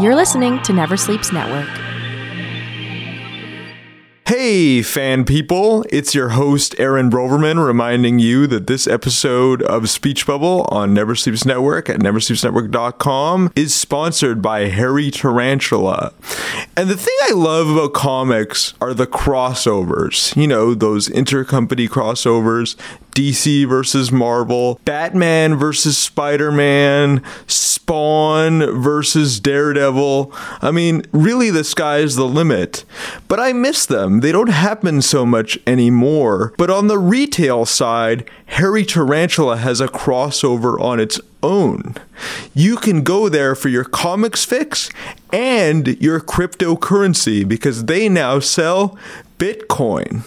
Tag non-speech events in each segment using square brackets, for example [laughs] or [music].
You're listening to Never Sleeps Network. Hey, fan people, it's your host, Aaron Broverman, reminding you that this episode of Speech Bubble on Never Sleeps Network at neversleepsnetwork.com is sponsored by Hairy Tarantula. And the thing I love about comics are the crossovers. You know, those intercompany crossovers DC versus Marvel, Batman versus Spider Man, Spawn versus Daredevil. I mean, really, the sky's the limit. But I miss them. They don't happen so much anymore. But on the retail side, Hairy Tarantula has a crossover on its own. You can go there for your comics fix and your cryptocurrency because they now sell Bitcoin.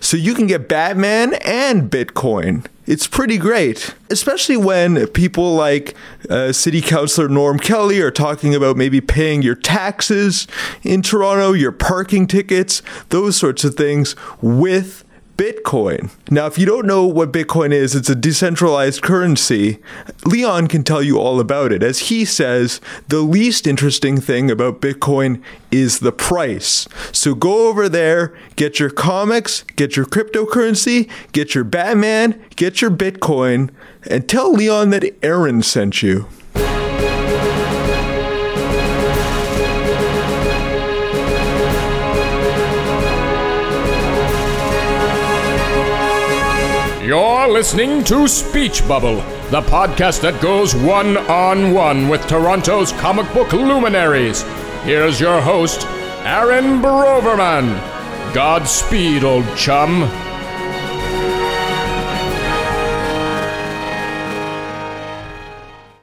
So you can get Batman and Bitcoin. It's pretty great, especially when people like uh, City Councilor Norm Kelly are talking about maybe paying your taxes in Toronto, your parking tickets, those sorts of things with Bitcoin. Now, if you don't know what Bitcoin is, it's a decentralized currency. Leon can tell you all about it. As he says, the least interesting thing about Bitcoin is the price. So go over there, get your comics, get your cryptocurrency, get your Batman, get your Bitcoin, and tell Leon that Aaron sent you. Listening to Speech Bubble, the podcast that goes one on one with Toronto's comic book luminaries. Here's your host, Aaron Broverman. Godspeed, old chum.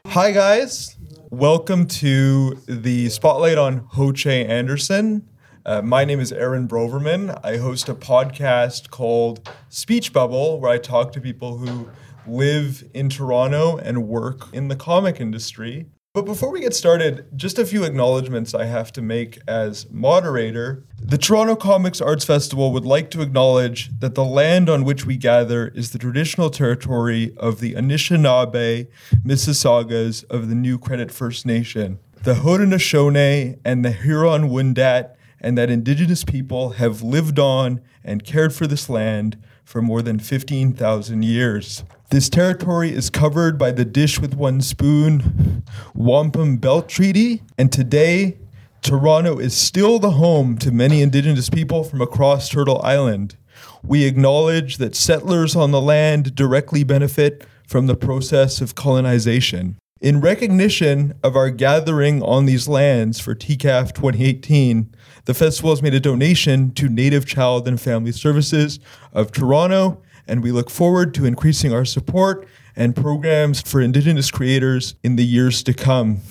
Hi, guys. Welcome to the spotlight on Ho Che Anderson. Uh, my name is Aaron Broverman. I host a podcast called Speech Bubble, where I talk to people who live in Toronto and work in the comic industry. But before we get started, just a few acknowledgments I have to make as moderator. The Toronto Comics Arts Festival would like to acknowledge that the land on which we gather is the traditional territory of the Anishinaabe Mississaugas of the New Credit First Nation. The Haudenosaunee and the Huron Wendat and that Indigenous people have lived on and cared for this land for more than 15,000 years. This territory is covered by the Dish with One Spoon Wampum Belt Treaty, and today, Toronto is still the home to many Indigenous people from across Turtle Island. We acknowledge that settlers on the land directly benefit from the process of colonization. In recognition of our gathering on these lands for TCAF 2018, the festival has made a donation to Native Child and Family Services of Toronto, and we look forward to increasing our support and programs for Indigenous creators in the years to come.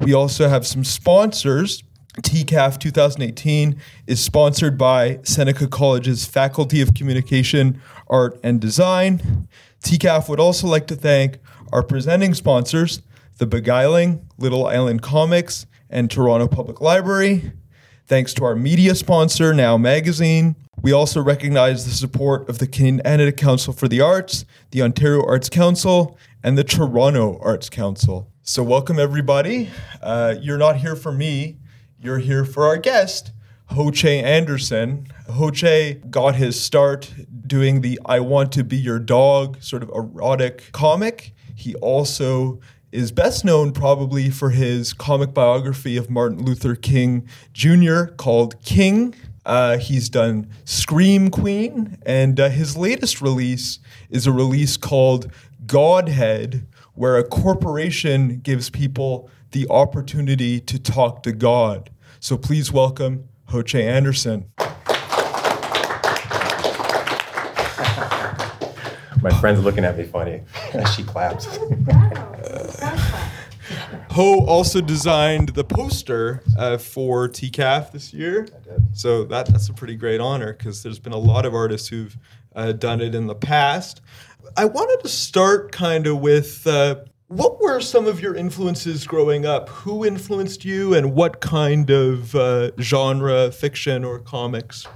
We also have some sponsors. TCAF 2018 is sponsored by Seneca College's Faculty of Communication, Art, and Design. TCAF would also like to thank our presenting sponsors, The Beguiling, Little Island Comics, and Toronto Public Library. Thanks to our media sponsor, Now Magazine. We also recognize the support of the Canada Council for the Arts, the Ontario Arts Council, and the Toronto Arts Council. So, welcome everybody. Uh, you're not here for me, you're here for our guest, Ho Che Anderson. Ho Che got his start doing the I Want to Be Your Dog sort of erotic comic. He also is best known probably for his comic biography of Martin Luther King Jr. called King. Uh, he's done Scream Queen, and uh, his latest release is a release called Godhead, where a corporation gives people the opportunity to talk to God. So please welcome Ho Che Anderson. My friend's looking at me funny as [laughs] she claps. Ho also designed the poster uh, for TCAF this year. So that, that's a pretty great honor because there's been a lot of artists who've uh, done it in the past. I wanted to start kind of with uh, what were some of your influences growing up? Who influenced you and what kind of uh, genre, fiction, or comics?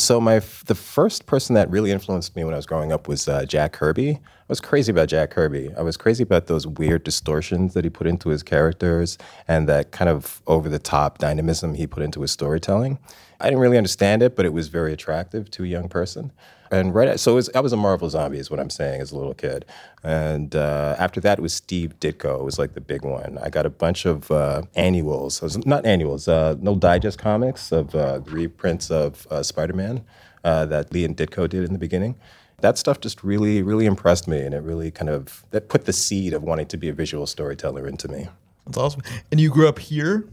So my the first person that really influenced me when I was growing up was uh, Jack Kirby. I was crazy about Jack Kirby. I was crazy about those weird distortions that he put into his characters and that kind of over the top dynamism he put into his storytelling. I didn't really understand it, but it was very attractive to a young person. And right, at, so it was, I was a Marvel zombie, is what I'm saying, as a little kid. And uh, after that, it was Steve Ditko. It was like the big one. I got a bunch of uh, annuals, not annuals, uh, no digest comics of uh, reprints of uh, Spider-Man uh, that Lee and Ditko did in the beginning that stuff just really, really impressed me, and it really kind of that put the seed of wanting to be a visual storyteller into me. That's awesome. And you grew up here?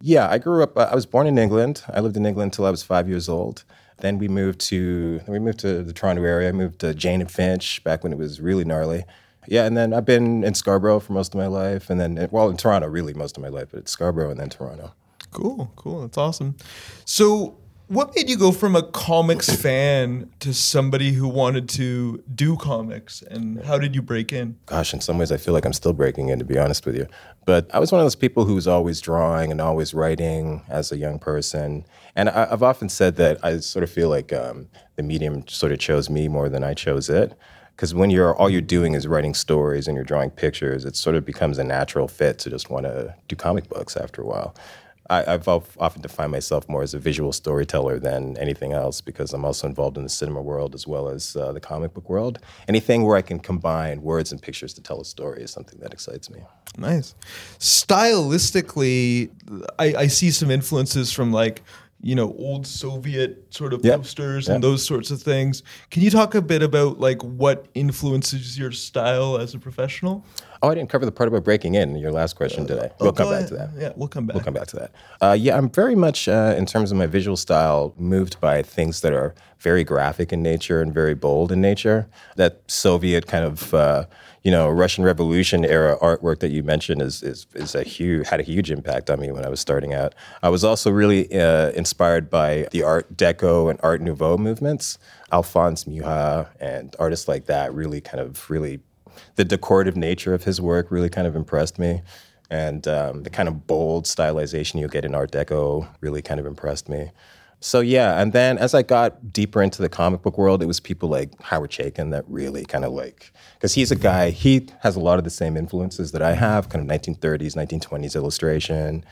Yeah, I grew up. I was born in England. I lived in England until I was five years old. Then we moved to we moved to the Toronto area. I moved to Jane and Finch back when it was really gnarly. Yeah, and then I've been in Scarborough for most of my life, and then well in Toronto really most of my life, but it's Scarborough and then Toronto. Cool, cool. That's awesome. So what made you go from a comics [coughs] fan to somebody who wanted to do comics and how did you break in gosh in some ways i feel like i'm still breaking in to be honest with you but i was one of those people who was always drawing and always writing as a young person and I, have often said that i sort of feel like um, the medium sort of chose me more than i chose it because when you're all you're doing is writing stories and you're drawing pictures it sort of becomes a natural fit to just want to do comic books after a while I, have often defined myself more as a visual storyteller than anything else because I'm also involved in the cinema world as well as uh, the comic book world. Anything where I can combine words and pictures to tell a story is something that excites me. Nice. Stylistically, I, I see some influences from like you know old Soviet sort of yep. posters yep. and those sorts of things. Can you talk a bit about like what influences your style as a professional? Oh, I didn't cover the part about breaking in your last question today. Uh, we'll come back to that. Yeah, we'll come back. We'll come back to that. Uh, yeah, I'm very much, uh, in terms of my visual style, moved by things that are very graphic in nature and very bold in nature. That Soviet kind of, uh, you know, Russian Revolution era artwork that you mentioned is is is a huge had a huge impact on me when I was starting out. I was also really uh, inspired by the Art Deco and Art Nouveau movements. Alphonse Mucha and artists like that really kind of really the decorative nature of his work really kind of impressed me. And um, the kind of bold stylization you get in Art Deco really kind of impressed me. So yeah, and then as I got deeper into the comic book world, it was people like Howard Chaykin that really kind of like, because he's a guy, he has a lot of the same influences that I have, kind of 1930s, 1920s illustration,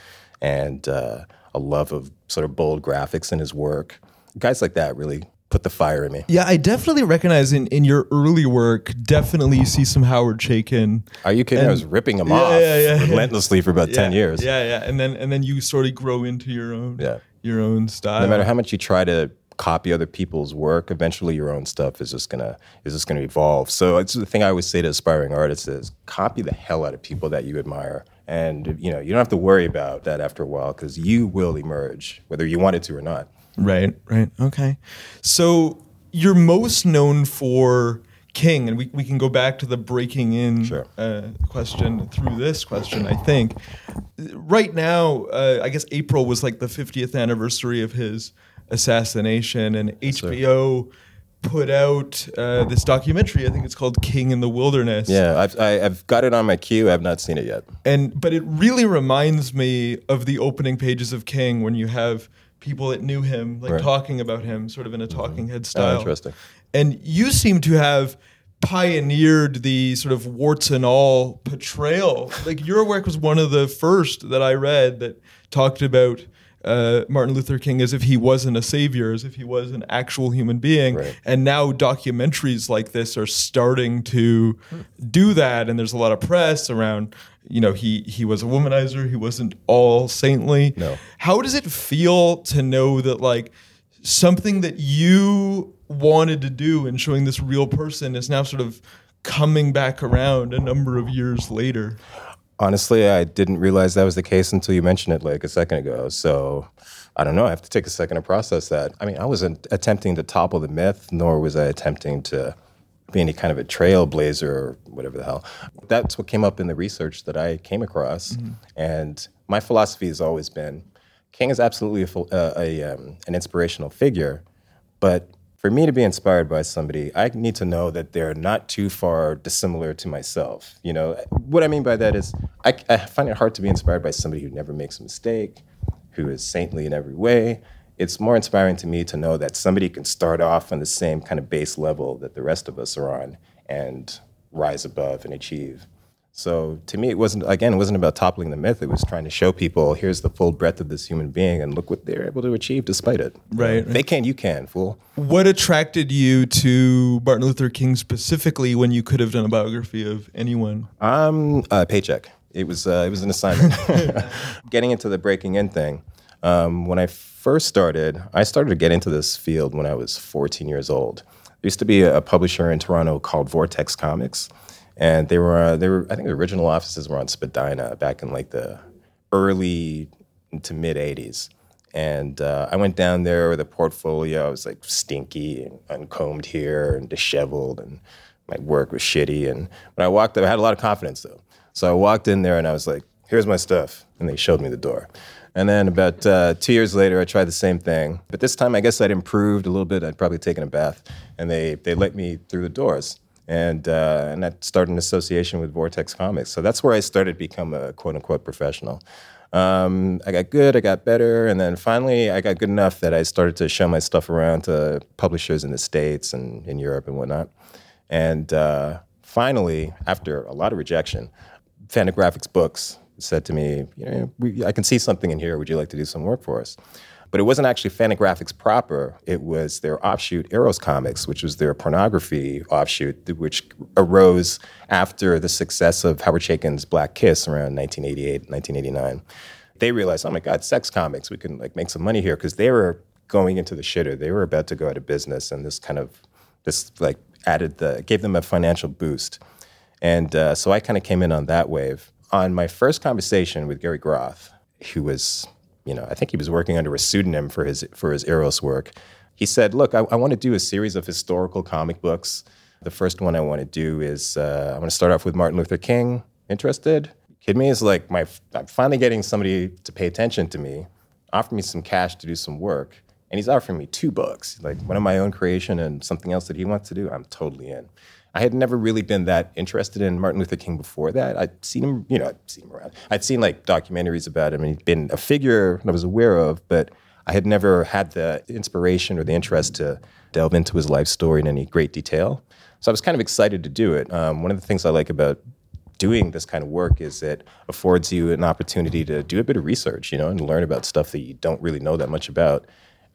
and uh, a love of sort of bold graphics in his work. Guys like that really put the fire in me. Yeah, I definitely recognize in, in your early work, definitely you see some Howard Chaykin. Are you kidding? And, I was ripping him yeah, off yeah, yeah, relentlessly for about [laughs] ten years. Yeah, yeah, and then and then you sort of grow into your own yeah. Your own style. No matter how much you try to copy other people's work, eventually your own stuff is just gonna is just gonna evolve. So it's the thing I always say to aspiring artists is copy the hell out of people that you admire. And you know, you don't have to worry about that after a while because you will emerge, whether you wanted to or not. Right, right. Okay. So you're most known for King, and we, we can go back to the breaking in sure. uh, question through this question, I think. Right now, uh, I guess April was like the 50th anniversary of his assassination, and yes, HBO. Sir put out uh, this documentary. I think it's called King in the Wilderness. Yeah, I've, I, have i have got it on my queue. I've not seen it yet. And but it really reminds me of the opening pages of King when you have people that knew him, like right. talking about him, sort of in a mm-hmm. talking head style. Oh, interesting. And you seem to have pioneered the sort of warts and all portrayal. like your work was one of the first that I read that talked about uh, Martin Luther King as if he wasn't a savior, as if he was an actual human being. Right. And now documentaries like this are starting to do that. And there's a lot of press around, you know, he he was a womanizer, he wasn't all saintly. No. How does it feel to know that like something that you wanted to do and showing this real person is now sort of coming back around a number of years later? Honestly, I didn't realize that was the case until you mentioned it like a second ago. So I don't know. I have to take a second to process that. I mean, I wasn't attempting to topple the myth, nor was I attempting to be any kind of a trailblazer or whatever the hell. That's what came up in the research that I came across. Mm-hmm. And my philosophy has always been King is absolutely a, uh, a um, an inspirational figure, but for me to be inspired by somebody, I need to know that they're not too far dissimilar to myself. You know, what I mean by that is I, I find it hard to be inspired by somebody who never makes a mistake, who is saintly in every way. It's more inspiring to me to know that somebody can start off on the same kind of base level that the rest of us are on and rise above and achieve. So to me, it wasn't again, it wasn't about toppling the myth. It was trying to show people here's the full breadth of this human being, and look what they're able to achieve despite it. Right. If they can, you can, fool. What attracted you to Martin Luther King specifically when you could have done a biography of anyone? Um, uh, paycheck. It was uh, it was an assignment. [laughs] Getting into the breaking in thing. Um, when I first started, I started to get into this field when I was 14 years old. There used to be a publisher in Toronto called Vortex Comics, and they were uh, they were I think the original offices were on Spadina back in like the early to mid 80s. And uh, I went down there with a portfolio. I was like stinky and uncombed here and disheveled, and my work was shitty. And when I walked up, I had a lot of confidence though. So I walked in there and I was like, here's my stuff. And they showed me the door. And then about uh, two years later, I tried the same thing. But this time, I guess I'd improved a little bit. I'd probably taken a bath. And they, they let me through the doors. And, uh, and that started an association with Vortex Comics. So that's where I started to become a quote unquote professional. Um, I got good, I got better, and then finally I got good enough that I started to show my stuff around to publishers in the States and in Europe and whatnot. And uh, finally, after a lot of rejection, Fantagraphics Books said to me, you know, we, I can see something in here. Would you like to do some work for us? But it wasn't actually Fantagraphics proper. It was their offshoot, Eros Comics, which was their pornography offshoot, which arose after the success of Howard Chaykin's Black Kiss around 1988, 1989. They realized, oh my God, sex comics, we can like make some money here because they were going into the shitter. They were about to go out of business, and this kind of this like added the gave them a financial boost. And uh, so I kind of came in on that wave. On my first conversation with Gary Groth, who was, you know, I think he was working under a pseudonym for his for his Eros work. He said, "Look, I, I want to do a series of historical comic books. The first one I want to do is uh, I want to start off with Martin Luther King. Interested? Kid me? Is like my I'm finally getting somebody to pay attention to me, offer me some cash to do some work, and he's offering me two books, like one of my own creation and something else that he wants to do. I'm totally in." I had never really been that interested in Martin Luther King before that. I'd seen him, you know, I'd seen him around. I'd seen like documentaries about him, and he'd been a figure I was aware of, but I had never had the inspiration or the interest to delve into his life story in any great detail. So I was kind of excited to do it. Um, one of the things I like about doing this kind of work is it affords you an opportunity to do a bit of research, you know, and learn about stuff that you don't really know that much about.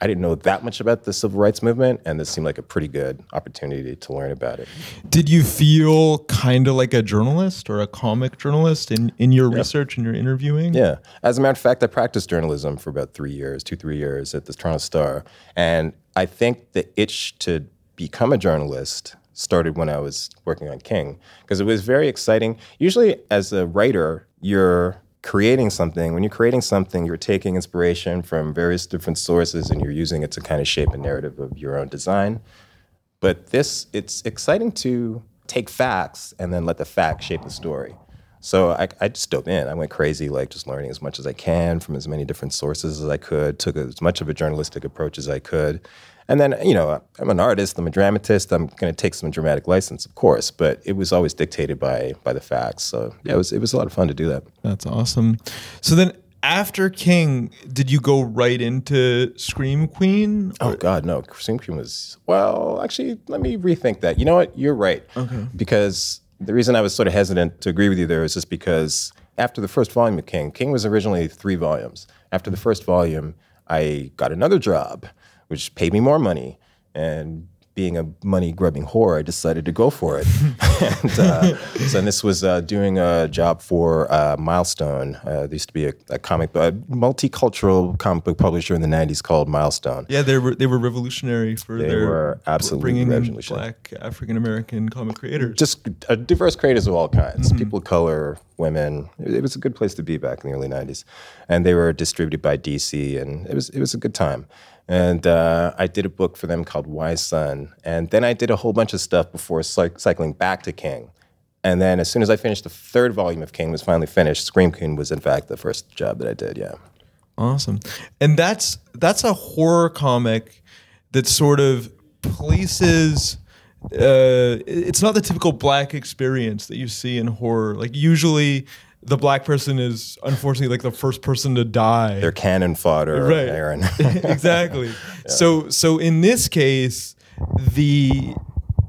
I didn't know that much about the civil rights movement, and this seemed like a pretty good opportunity to learn about it. Did you feel kind of like a journalist or a comic journalist in, in your research and your interviewing? Yeah. As a matter of fact, I practiced journalism for about three years, two, three years at the Toronto Star. And I think the itch to become a journalist started when I was working on King, because it was very exciting. Usually, as a writer, you're creating something, when you're creating something, you're taking inspiration from various different sources and you're using it to kind of shape a narrative of your own design. But this, it's exciting to take facts and then let the facts shape the story. So I, I just dove in. I went crazy, like just learning as much as I can from as many different sources as I could, took as much of a journalistic approach as I could. And then, you know, I'm an artist, I'm a dramatist, I'm going to take some dramatic license, of course, but it was always dictated by by the facts. So yeah, it was it was a lot of fun to do that. That's awesome. So then after King, did you go right into Scream Queen? Oh God, no! Scream Queen was well. Actually, let me rethink that. You know what? You're right. Okay. Because the reason I was sort of hesitant to agree with you there is just because after the first volume of King, King was originally three volumes. After the first volume, I got another job which paid me more money. And being a money grubbing whore, I decided to go for it. [laughs] and, uh, so and this was uh, doing a job for uh, Milestone. Uh, there used to be a, a comic, a multicultural comic book publisher in the '90s called Milestone. Yeah, they were they were revolutionary for They their were absolutely bringing revolutionary. black African American comic creators. Just uh, diverse creators of all kinds, people of color, women. It, it was a good place to be back in the early '90s, and they were distributed by DC, and it was it was a good time. And uh, I did a book for them called Wise Son, and then I did a whole bunch of stuff before cyc- cycling back to King. And then as soon as I finished the third volume of King was finally finished, Scream Queen was in fact the first job that I did. Yeah. Awesome. And that's that's a horror comic that sort of places uh, it's not the typical black experience that you see in horror. Like usually the black person is unfortunately like the first person to die. They're cannon fodder, Right. Aaron. [laughs] [laughs] exactly. So so in this case, the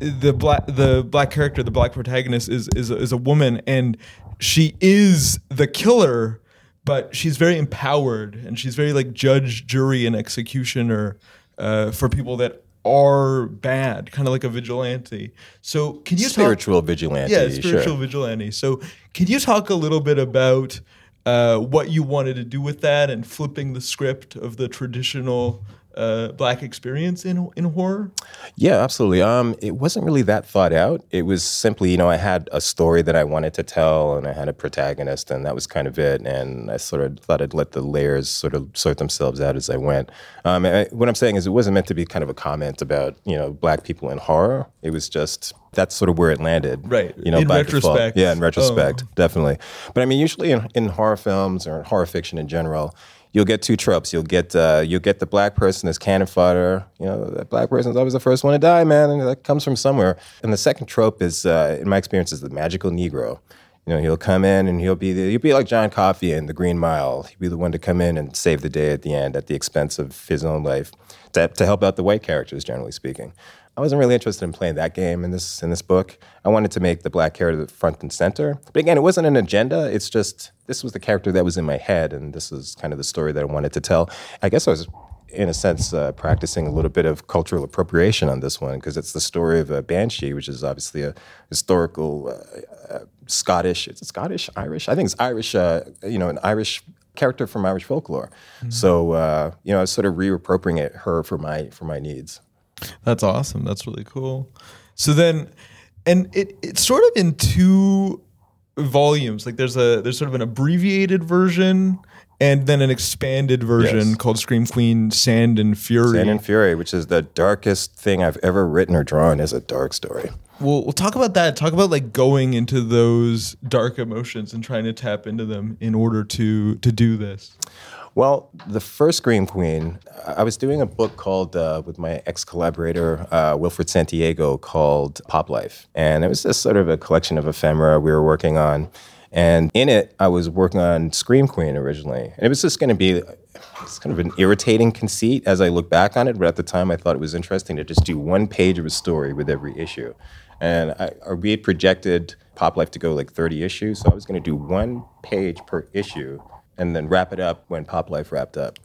the black the black character, the black protagonist is is a, is a woman, and she is the killer, but she's very empowered, and she's very like judge, jury, and executioner uh, for people that are bad, kind of like a vigilante. So can you spiritual talk, vigilante? Yeah, spiritual sure. vigilante. So can you talk a little bit about uh, what you wanted to do with that and flipping the script of the traditional uh, black experience in in horror? Yeah, absolutely. Um, it wasn't really that thought out. It was simply, you know, I had a story that I wanted to tell, and I had a protagonist, and that was kind of it. And I sort of thought I'd let the layers sort of sort themselves out as I went. Um, I, what I'm saying is, it wasn't meant to be kind of a comment about you know black people in horror. It was just that's sort of where it landed. Right. You know, In by default. Yeah, in retrospect, Oh. definitely. But I mean, usually in, in horror films or in horror fiction in general, you'll get two tropes. You'll get uh, you'll get the black person as cannon fodder. You know, that black person's always the first one to die, man, and that comes from somewhere. And the second trope is, uh, in my experience, is the magical Negro. You know, he'll come in and he'll be the, he'll be like John Coffey in The Green Mile. He'll be the one to come in and save the day at the end at the expense of his own life to, to help out the white characters, generally speaking. I wasn't really interested in playing that game in this in this book. I wanted to make the black character front and center. But again, it wasn't an agenda. It's just this was the character that was in my head, and this is kind of the story that I wanted to tell. I guess I was, in a sense, uh, practicing a little bit of cultural appropriation on this one because it's the story of a banshee, which is obviously a historical uh, uh, Scottish. It's Scottish, Irish. I think it's Irish. Uh, you know, an Irish character from Irish folklore. So uh, you know, I was sort of reappropriating her for my for my needs. That's awesome. That's really cool. So then, and it it's sort of in two volumes. Like there's a there's sort of an abbreviated version and then an expanded version Yes. called Scream Queen Sand and Fury. Sand and Fury, which is the darkest thing I've ever written or drawn, is a dark story. We'll, we'll talk about that. Talk about like going into those dark emotions and trying to tap into them in order to to do this. Well, the first Scream Queen, I was doing a book called, uh, with my ex collaborator, uh, Wilfred Santiago, called Pop Life. And it was just sort of a collection of ephemera we were working on. And in it, I was working on Scream Queen originally. And it was just going to be it's kind of an irritating conceit as I look back on it. But at the time, I thought it was interesting to just do one page of a story with every issue. And I, or we had projected Pop Life to go like 30 issues. So I was going to do one page per issue and then wrap it up when Pop Life wrapped up.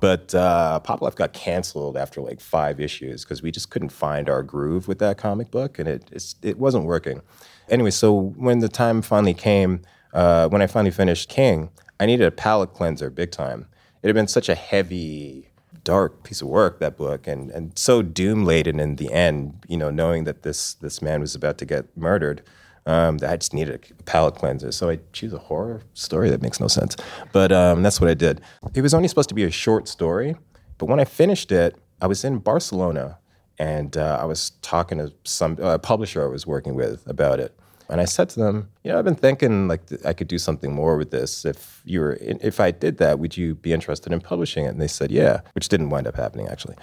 But uh, Pop Life got canceled after like five issues because we just couldn't find our groove with that comic book, and it it's, it wasn't working. Anyway, so when the time finally came, uh, when I finally finished King, I needed a palate cleanser, big time. It had been such a heavy, dark piece of work that book, and and so doom laden in the end. You know, knowing that this this man was about to get murdered um, I just needed a palate cleanser. So I choose a horror story that makes no sense. But um, that's what I did. It was only supposed to be a short story, but when I finished it, I was in Barcelona and uh, I was talking to some uh, publisher I was working with about it. And I said to them, you know, I've been thinking like th- I could do something more with this. If you were, if I did that, would you be interested in publishing it? And they said, yeah, which didn't wind up happening actually.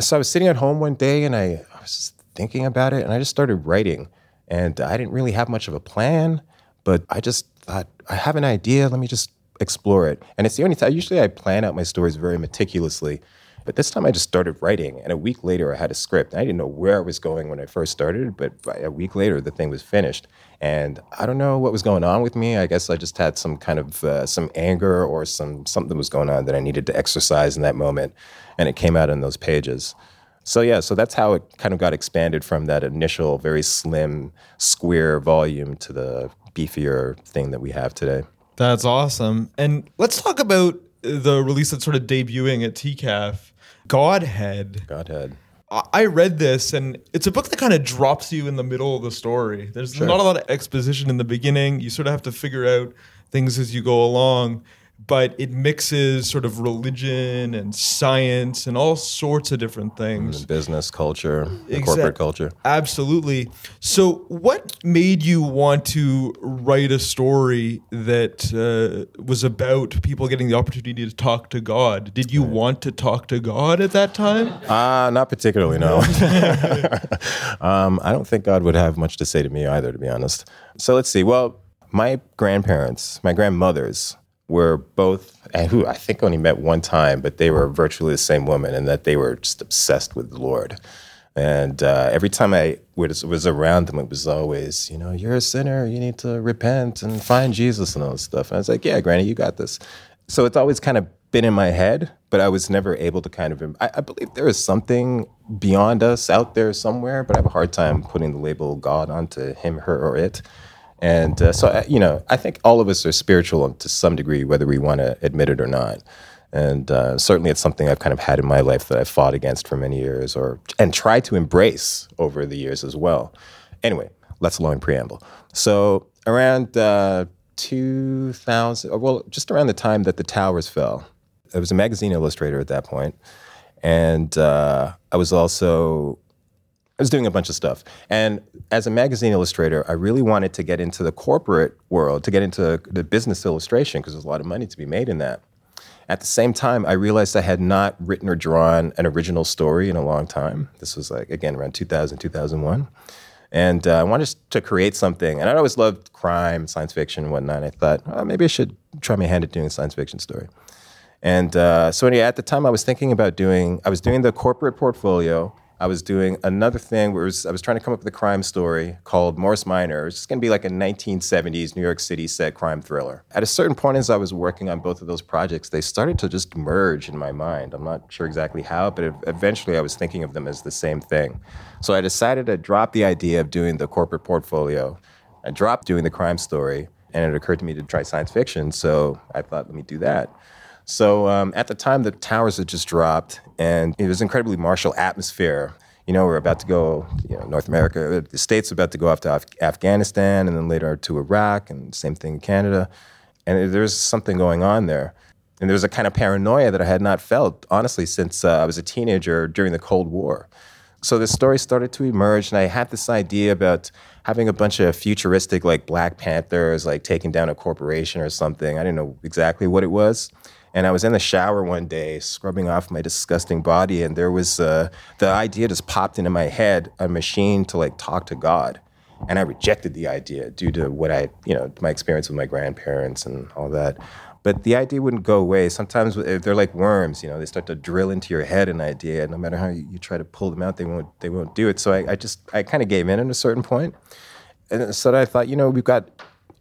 So I was sitting at home one day and I, I was thinking about it and I just started writing. And I didn't really have much of a plan, but I just thought, I have an idea. Let me just explore it. And it's the only time, usually I plan out my stories very meticulously. But this time I just started writing. And a week later, I had a script. I didn't know where I was going when I first started, but a week later, the thing was finished. And I don't know what was going on with me. I guess I just had some kind of uh, some anger or some something was going on that I needed to exercise in that moment. And it came out in those pages. So yeah, so that's how it kind of got expanded from that initial very slim square volume to the beefier thing that we have today. That's awesome. And let's talk about the release that's sort of debuting at TCAF, Godhead. Godhead. I I read this and it's a book that kind of drops you in the middle of the story. There's not a lot of exposition in the beginning. You sort of have to figure out things as you go along, but it mixes sort of religion and science and all sorts of different things. The business culture, the Exact- corporate culture. Absolutely. So, what made you want to write a story that uh, was about people getting the opportunity to talk to God? Did you want to talk to God at that time? Uh, not particularly, no. [laughs] um, I don't think God would have much to say to me either, to be honest. So let's see. Well, my grandparents, my grandmothers, were both, and who I think only met one time, but they were virtually the same woman and that they were just obsessed with the Lord. And uh, every time I was, was around them, it was always, you know, you're a sinner. You need to repent and find Jesus and all this stuff. And I was like, yeah, Granny, you got this. So it's always kind of been in my head, but I was never able to kind of. I, I believe there is something beyond us out there somewhere, but I have a hard time putting the label God onto him, her, or it. And uh, so, you know, I think all of us are spiritual to some degree, whether we want to admit it or not. And uh, certainly, it's something I've kind of had in my life that I've fought against for many years, or and tried to embrace over the years as well. Anyway, less long preamble. So around uh, 2000, well, just around the time that the towers fell, I was a magazine illustrator at that point, and uh, I was also I was doing a bunch of stuff. And as a magazine illustrator, I really wanted to get into the corporate world, to get into the business illustration, because there's a lot of money to be made in that. At the same time, I realized I had not written or drawn an original story in a long time. This was like, again, around 2000, 2001. And uh, I wanted to create something. And I'd always loved crime, science fiction, and whatnot. I thought, oh, maybe I should try my hand at doing a science fiction story. And uh, so, anyway, at the time, I was thinking about doing, I was doing the corporate portfolio I was doing another thing where was, I was trying to come up with a crime story called Morris Minor. It's going to be like a 1970s New York City set crime thriller. At a certain point, as I was working on both of those projects, they started to just merge in my mind. I'm not sure exactly how, but eventually I was thinking of them as the same thing. So I decided to drop the idea of doing the corporate portfolio. I dropped doing the crime story, and it occurred to me to try science fiction. So I thought, let me do that. So um, at the time, the towers had just dropped, and it was incredibly martial atmosphere. You know, we're about to go, you know, North America, the states about to go off to Af- Afghanistan, and then later to Iraq, and same thing in Canada. And there's something going on there. And there was a kind of paranoia that I had not felt, honestly, since uh, I was a teenager during the Cold War. So this story started to emerge, and I had this idea about having a bunch of futuristic, like Black Panthers, like taking down a corporation or something. I didn't know exactly what it was. And I was in the shower one day, scrubbing off my disgusting body, and there was uh, the idea just popped into my head a machine to like talk to God. And I rejected the idea due to what I, you know, my experience with my grandparents and all that. But the idea wouldn't go away. Sometimes they're like worms, you know, they start to drill into your head an idea, and no matter how you, try to pull them out, they won't, they won't do it. So I, I just, I kind of gave in at a certain point. And so I thought, you know, we've got,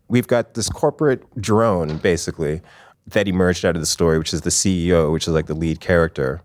we've got this corporate drone, basically, that emerged out of the story, which is the CEO, which is like the lead character.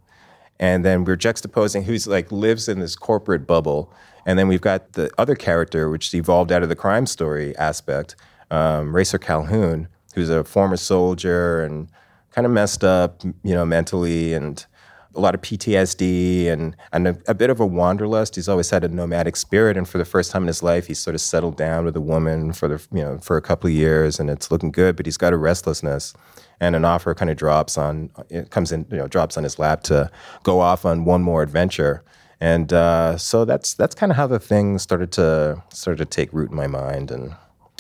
And then we're juxtaposing who's like lives in this corporate bubble. And then we've got the other character, which evolved out of the crime story aspect, um, Racer Calhoun, who's a former soldier and kind of messed up, you know, mentally and a lot of PTSD and, and a, a, bit of a wanderlust. He's always had a nomadic spirit, and for the first time in his life, he's sort of settled down with a woman for the you know for a couple of years, and it's looking good. But he's got a restlessness, and an offer kind of drops on it comes in you know drops on his lap to go off on one more adventure and uh, so that's that's kind of how the thing started to started to take root in my mind and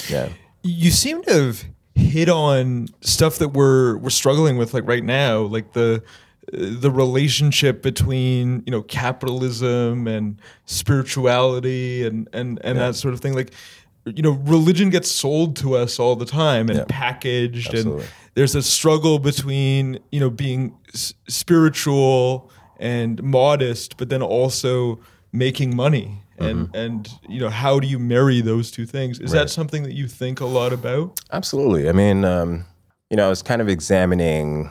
yeah you seem to have hit on stuff that we're we're struggling with like right now like the the relationship between you know capitalism and spirituality and and and yeah. that sort of thing like you know religion gets sold to us all the time and yeah. packaged Absolutely. and there's a struggle between you know being s- spiritual and modest, but then also making money. And mm-hmm. and you know how do you marry those two things? Is right. that something that you think a lot about? Absolutely. I mean, um, you know, I was kind of examining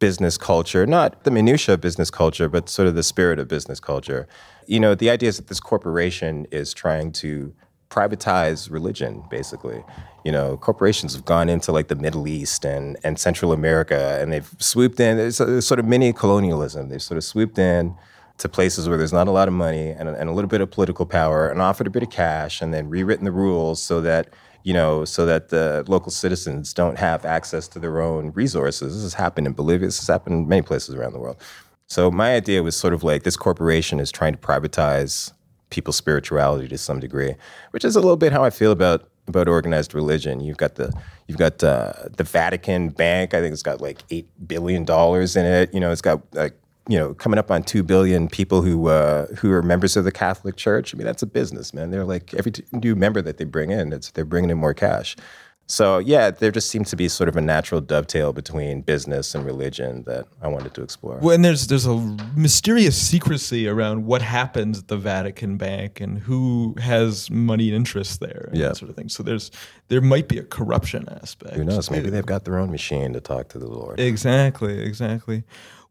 business culture, not the minutia of business culture, but sort of the spirit of business culture. You know, the idea is that this corporation is trying to privatize religion, basically. You know, corporations have gone into like the Middle East and, and Central America, and they've swooped in. It's, a, sort of mini colonialism. They've sort of swooped in to places where there's not a lot of money and, and a little bit of political power, and offered a bit of cash, and then rewritten the rules so that you know, so that the local citizens don't have access to their own resources. This has happened in Bolivia. This has happened in many places around the world. So my idea was sort of like this corporation is trying to privatize people's spirituality to some degree, which is a little bit how I feel about about organized religion. You've got the you've got uh, the Vatican Bank. I think it's got like eight billion dollars in it. You know, it's got like you know coming up on two billion people who uh, who are members of the Catholic Church. I mean, that's a business, man. They're like every new member that they bring in, it's they're bringing in more cash. So yeah, there just seemed to be sort of a natural dovetail between business and religion that I wanted to explore. Well, and there's there's a mysterious secrecy around what happens at the Vatican Bank and who has money and interest there, and Yeah. that sort of thing. So there's there might be a corruption aspect. Who knows? Maybe they've got their own machine to talk to the Lord. Exactly, exactly.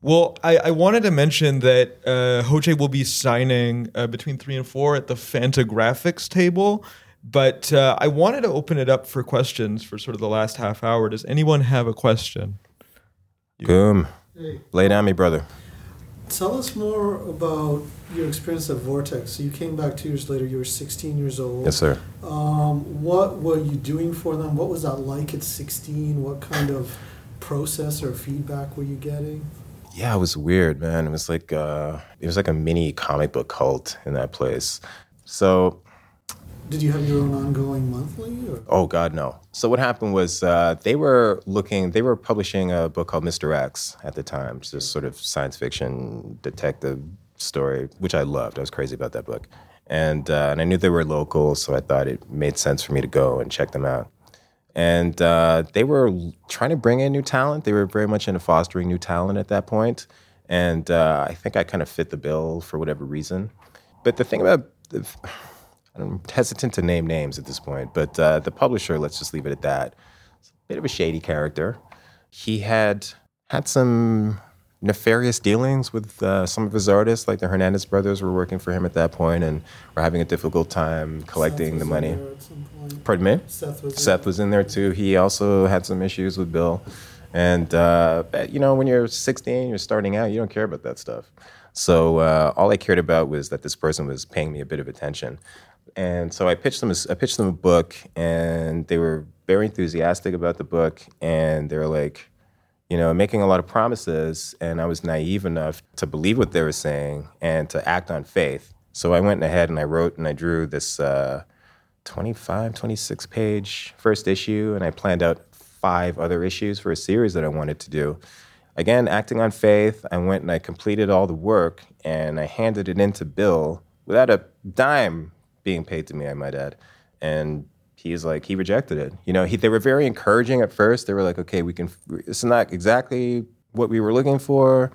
Well, I, I wanted to mention that uh, Ho Che will be signing uh, between three and four at the Fantagraphics table, but uh, I wanted to open it up for questions for sort of the last half hour. Does anyone have a question? Boom. Lay down, me brother. Tell us more about your experience at Vortex. So you came back two years later. You were 16 years old. Yes, sir. Um, what were you doing for them? What was that like at 16? What kind of process or feedback were you getting? Yeah, it was weird, man. It was like uh, it was like a mini comic book cult in that place. So Did you have your own ongoing monthly? Or? Oh God, no. So what happened was uh, they were looking, they were publishing a book called Mr. X at the time, just sort of science fiction detective story, which I loved. I was crazy about that book, and uh, and I knew they were local, so I thought it made sense for me to go and check them out. And uh, they were trying to bring in new talent. They were very much into fostering new talent at that point, and uh, I think I kind of fit the bill for whatever reason. But the thing about the, I'm hesitant to name names at this point, but uh, the publisher, let's just leave it at that. It's a bit of a shady character. He had had some nefarious dealings with uh, some of his artists, like the Hernandez brothers were working for him at that point and were having a difficult time collecting the money. in there at some point. Pardon me? Seth was. in Seth there. was in there too. He also had some issues with Bill. And, uh, you know, when you're 16, you're starting out, you don't care about that stuff. So uh, all I cared about was that this person was paying me a bit of attention. And so I pitched them, a, I pitched them a book, and they were very enthusiastic about the book. And they were like, you know, making a lot of promises, and I was naive enough to believe what they were saying and to act on faith. So I went ahead and I wrote and I drew this uh, 25, 26 page first issue, and I planned out five other issues for a series that I wanted to do. Again, acting on faith, I went and I completed all the work and I handed it in to Bill without a dime being paid to me, I might add. And he's like, he rejected it. You know, he, they were very encouraging at first. They were like, okay, we can, it's not exactly what we were looking for,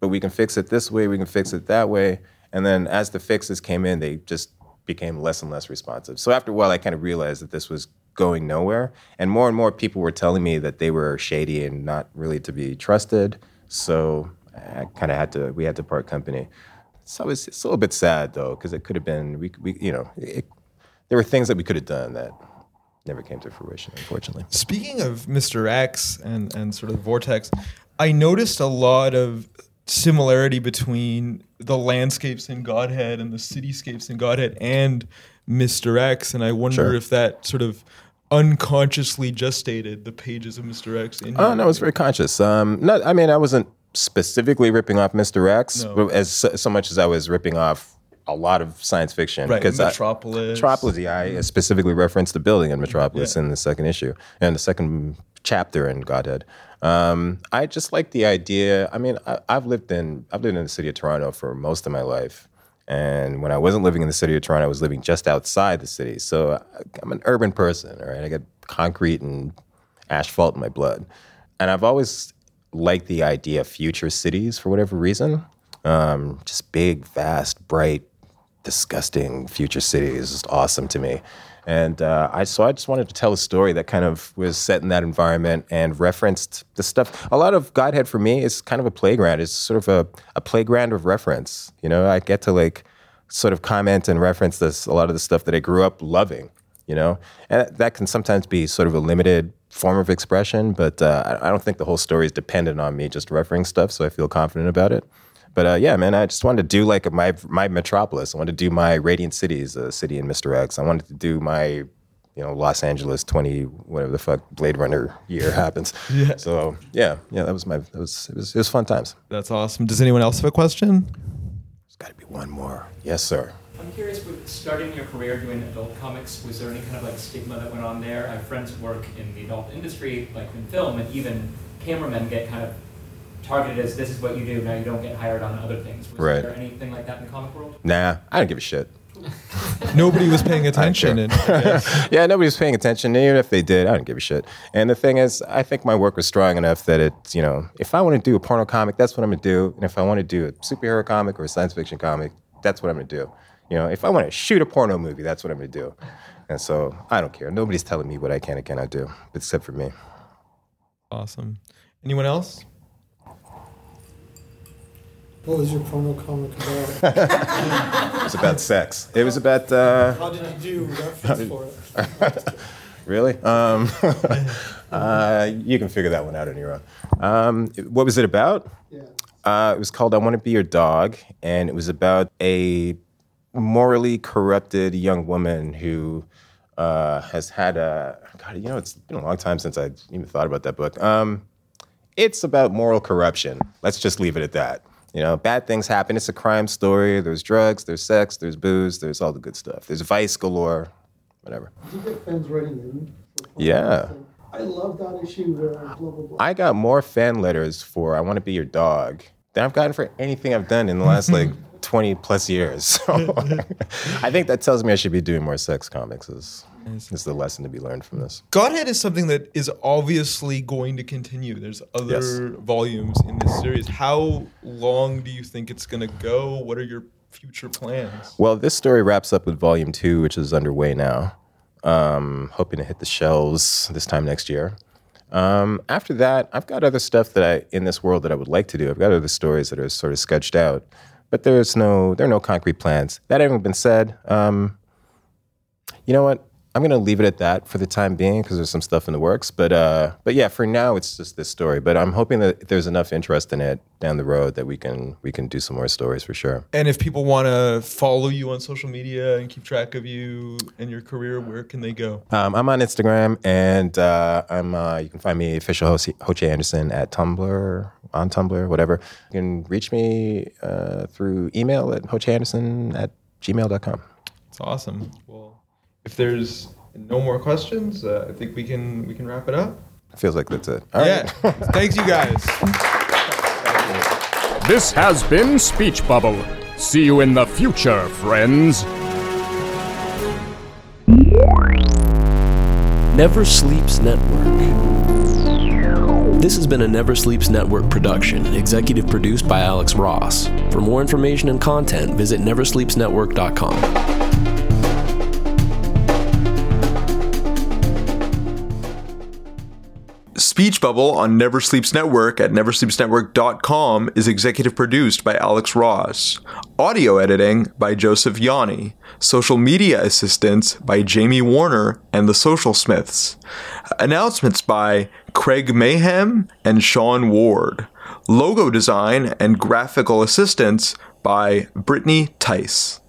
but we can fix it this way, we can fix it that way. And then as the fixes came in, they just became less and less responsive. So after a while, I kind of realized that this was going nowhere. And more and more people were telling me that they were shady and not really to be trusted. So I kind of had to, we had to part company. So it's, it's a little bit sad though, because it could have been, we, we you know, it, there were things that we could have done that never came to fruition, unfortunately. Speaking of Mr. X and, and sort of Vortex, I noticed a lot of similarity between the landscapes in Godhead and the cityscapes in Godhead and Mr. X. And I wonder Sure. if that sort of unconsciously gestated the pages of Mr. X. In Oh no, I was very conscious. Um, not, I mean, I wasn't specifically ripping off Mr. X, No. as so much as I was ripping off a lot of science fiction. Right, 'cause I- Metropolis. Metropolis, yeah, I specifically referenced the building in Metropolis Yeah. in the second issue and the second chapter in Godhead. Um, I just like the idea. I mean, I, I've lived in I've lived in the city of Toronto for most of my life, and when I wasn't living in the city of Toronto, I was living just outside the city. So I- I'm an urban person. All right, I got concrete and asphalt in my blood, and I've always liked the idea of future cities for whatever reason. Um, just big, vast, bright, disgusting future cities is just awesome to me. And uh, I so I just wanted to tell a story that kind of was set in that environment and referenced the stuff. A lot of Godhead for me is kind of a playground. It's sort of a, a playground of reference. You know, I get to like sort of comment and reference this a lot of the stuff that I grew up loving. You know, and that can sometimes be sort of a limited form of expression, but uh, I don't think the whole story is dependent on me just referencing stuff. So I feel confident about it. But uh, yeah, man, I just wanted to do like my my metropolis. I wanted to do my Radiant Cities, a city in Mr. X. I wanted to do my, you know, Los Angeles twenty whatever the fuck Blade Runner year [laughs] happens. Yeah. So yeah, yeah, that was my that was it was it was fun times. That's awesome. Does anyone else have a question? There's got to be one more. Yes, sir. I'm curious, with starting your career doing adult comics, was there any kind of like stigma that went on there? I have friends who work in the adult industry, like in film, and even cameramen get kind of targeted as this is what you do. Now you don't get hired on other things. Was Right. there anything like that in the comic world? Nah, I don't give a shit. [laughs] Nobody was paying attention. and, [laughs] yeah, nobody was paying attention. And even if they did, I don't give a shit. And the thing is, I think my work was strong enough that it's, you know, if I want to do a porno comic, that's what I'm going to do. And if I want to do a superhero comic or a science fiction comic, that's what I'm going to do. You know, if I want to shoot a porno movie, that's what I'm going to do. And so I don't care. Nobody's telling me what I can and cannot do, except for me. awesome. Anyone else? What was your porno comic about? [laughs] It was about sex. It was about, uh, How did you do reference for it? [laughs] really? Um, [laughs] uh, you can figure that one out on your own. Um, what was it about? Yeah. Uh, it was called I Want to Be Your Dog, and it was about a morally corrupted young woman who uh, has had a. God, you know, it's been a long time since I even thought about that book. Um, it's about moral corruption. Let's just leave it at that. You know, bad things happen. It's a crime story. There's drugs, there's sex, there's booze, there's all the good stuff. There's vice galore, whatever. Did you get fans writing in? Yeah. I love that issue blah, blah, blah. I got more fan letters for I Want to Be Your Dog than I've gotten for anything I've done in the last like [laughs] 20 plus years. [laughs] So I think that tells me I should be doing more sex comics, is, is the lesson to be learned from this. Godhead is something that is obviously going to continue. There's other Yes. volumes in this series. How long do you think it's going to go? What are your future plans? Well, this story wraps up with volume two, which is underway now. Um, hoping to hit the shelves this time next year. Um, after that, I've got other stuff that I in this world that I would like to do. I've got other stories that are sort of sketched out, but there's no there are no concrete plans. That having been said, um, you know what? I'm gonna leave it at that for the time being because there's some stuff in the works. But uh, but yeah, for now it's just this story. But I'm hoping that there's enough interest in it down the road that we can we can do some more stories for sure. And if people want to follow you on social media and keep track of you and your career, where can they go? Um, I'm on Instagram, and uh, I'm. Uh, you can find me official Ho- Hoche Anderson at Tumblr, on Tumblr, whatever. You can reach me uh, through email at hocheanderson at gmail.com. It's awesome. Well, if there's no more questions, uh, I think we can we can wrap it up. Feels like that's it. All right. Yeah. [laughs] Thanks, you guys. This has been Speech Bubble. See you in the future, friends. Never Sleeps Network. This has been a Never Sleeps Network production, executive produced by Alex Ross. For more information and content, visit neversleepsnetwork.com. Speech Bubble on Never Sleeps Network at neversleepsnetwork.com is executive produced by Alex Ross. Audio editing by Joseph Yanni. Social media assistance by Jamie Warner and the Social Smiths. Announcements by Craig Mayhem and Sean Ward. Logo design and graphical assistance by Brittany Tice.